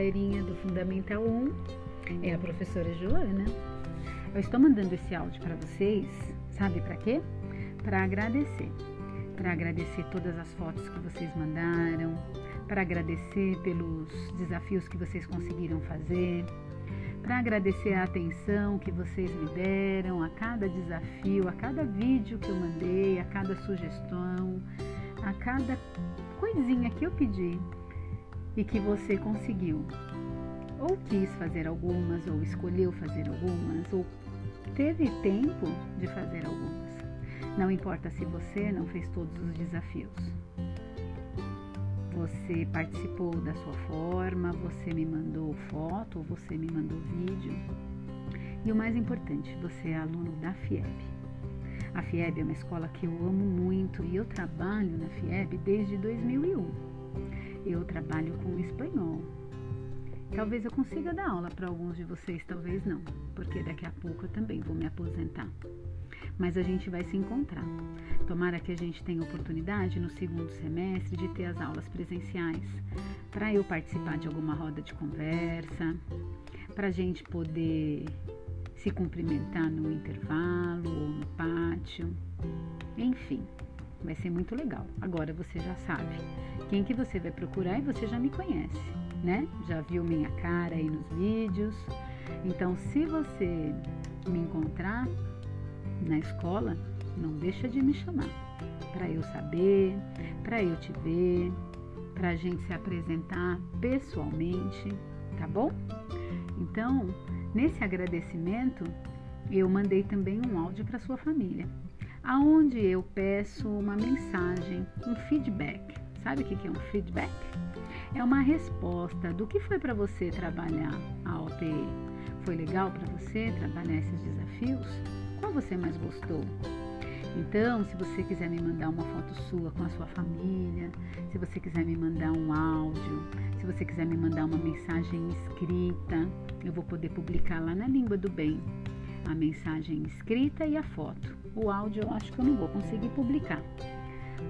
galerinha do Fundamental 1. É a professora Joana. Eu estou mandando esse áudio para vocês, sabe para quê? Para agradecer. Para agradecer todas as fotos que vocês mandaram, para agradecer pelos desafios que vocês conseguiram fazer, para agradecer a atenção que vocês me deram a cada desafio, a cada vídeo que eu mandei, a cada sugestão, a cada coisinha que eu pedi e que você conseguiu. Ou quis fazer algumas, ou escolheu fazer algumas, ou teve tempo de fazer algumas. Não importa se você não fez todos os desafios. Você participou da sua forma, você me mandou foto ou você me mandou vídeo. E o mais importante, você é aluno da FIEB. A FIEB é uma escola que eu amo muito e eu trabalho na FIEB desde 2001. Eu trabalho com espanhol. Talvez eu consiga dar aula para alguns de vocês, talvez não, porque daqui a pouco eu também vou me aposentar. Mas a gente vai se encontrar. Tomara que a gente tenha oportunidade no segundo semestre de ter as aulas presenciais, para eu participar de alguma roda de conversa, para a gente poder se cumprimentar no intervalo ou no pátio. Enfim, vai ser muito legal. Agora você já sabe quem que você vai procurar e você já me conhece, né? Já viu minha cara aí nos vídeos. Então, se você me encontrar na escola, não deixa de me chamar para eu saber, para eu te ver, para a gente se apresentar pessoalmente, tá bom? Então, nesse agradecimento, eu mandei também um áudio para sua família, aonde eu peço uma mensagem, um feedback. Sabe o que é um feedback? É uma resposta do que foi para você trabalhar a OPE. Foi legal para você trabalhar esses desafios? Qual você mais gostou? Então, se você quiser me mandar uma foto sua com a sua família, se você quiser me mandar um áudio, se você quiser me mandar uma mensagem escrita, eu vou poder publicar lá na Língua do Bem a mensagem escrita e a foto. O áudio eu acho que eu não vou conseguir publicar,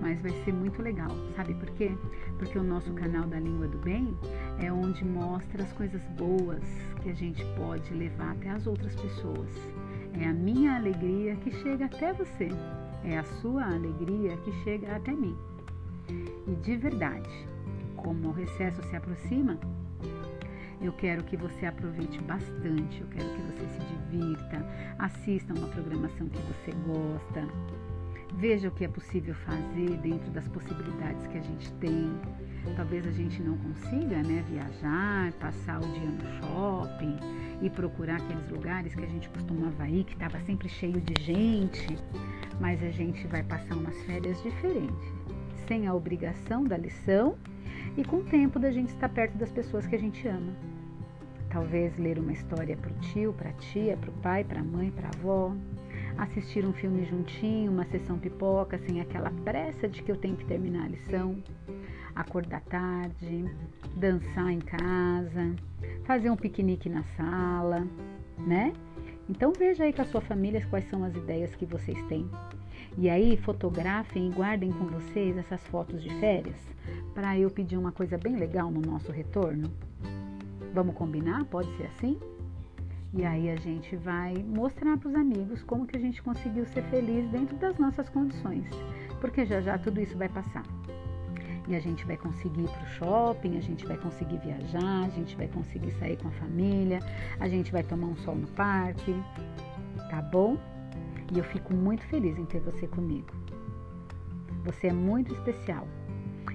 mas vai ser muito legal. Sabe por quê? Porque o nosso canal da Língua do Bem é onde mostra as coisas boas que a gente pode levar até as outras pessoas. É a minha alegria que chega até você. É a sua alegria que chega até mim. E de verdade, como o recesso se aproxima, eu quero que você aproveite bastante, eu quero que você se divirta, assista uma programação que você gosta, veja o que é possível fazer dentro das possibilidades que a gente tem. Talvez a gente não consiga né, viajar, passar o dia no shopping, e procurar aqueles lugares que a gente costumava ir, que estava sempre cheio de gente, mas a gente vai passar umas férias diferentes, sem a obrigação da lição e com o tempo da gente estar perto das pessoas que a gente ama. Talvez ler uma história para o tio, para a tia, para o pai, para a mãe, para a avó, assistir um filme juntinho, uma sessão pipoca, sem aquela pressa de que eu tenho que terminar a lição, acordar tarde, dançar em casa, fazer um piquenique na sala, né? Então veja aí com a sua família quais são as ideias que vocês têm. E aí fotografem e guardem com vocês essas fotos de férias para eu pedir uma coisa bem legal no nosso retorno. Vamos combinar? Pode ser assim? E aí a gente vai mostrar para os amigos como que a gente conseguiu ser feliz dentro das nossas condições, porque já já tudo isso vai passar e a gente vai conseguir ir para o shopping, a gente vai conseguir viajar, a gente vai conseguir sair com a família, a gente vai tomar um sol no parque, tá bom? E eu fico muito feliz em ter você comigo. Você é muito especial.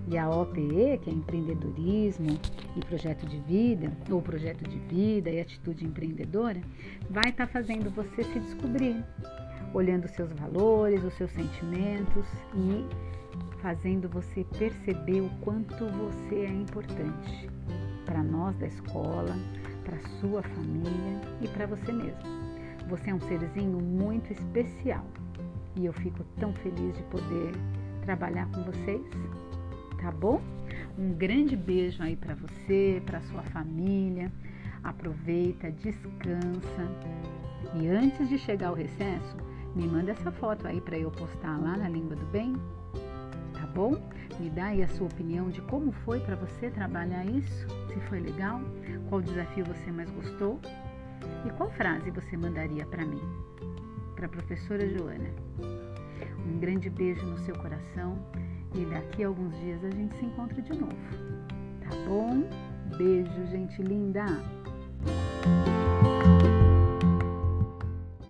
E a OPE, que é empreendedorismo e projeto de vida, ou projeto de vida e atitude empreendedora, vai estar tá fazendo você se descobrir, olhando os seus valores, os seus sentimentos e fazendo você perceber o quanto você é importante para nós da escola, para sua família e para você mesmo. Você é um serzinho muito especial e eu fico tão feliz de poder trabalhar com vocês, tá bom? Um grande beijo aí para você, para sua família. Aproveita, descansa. E antes de chegar ao recesso, me manda essa foto aí para eu postar lá na Língua do Bem bom? Me dá aí a sua opinião de como foi para você trabalhar isso, se foi legal, qual desafio você mais gostou e qual frase você mandaria para mim, para a professora Joana. Um grande beijo no seu coração e daqui a alguns dias a gente se encontra de novo. Tá bom? Beijo, gente linda!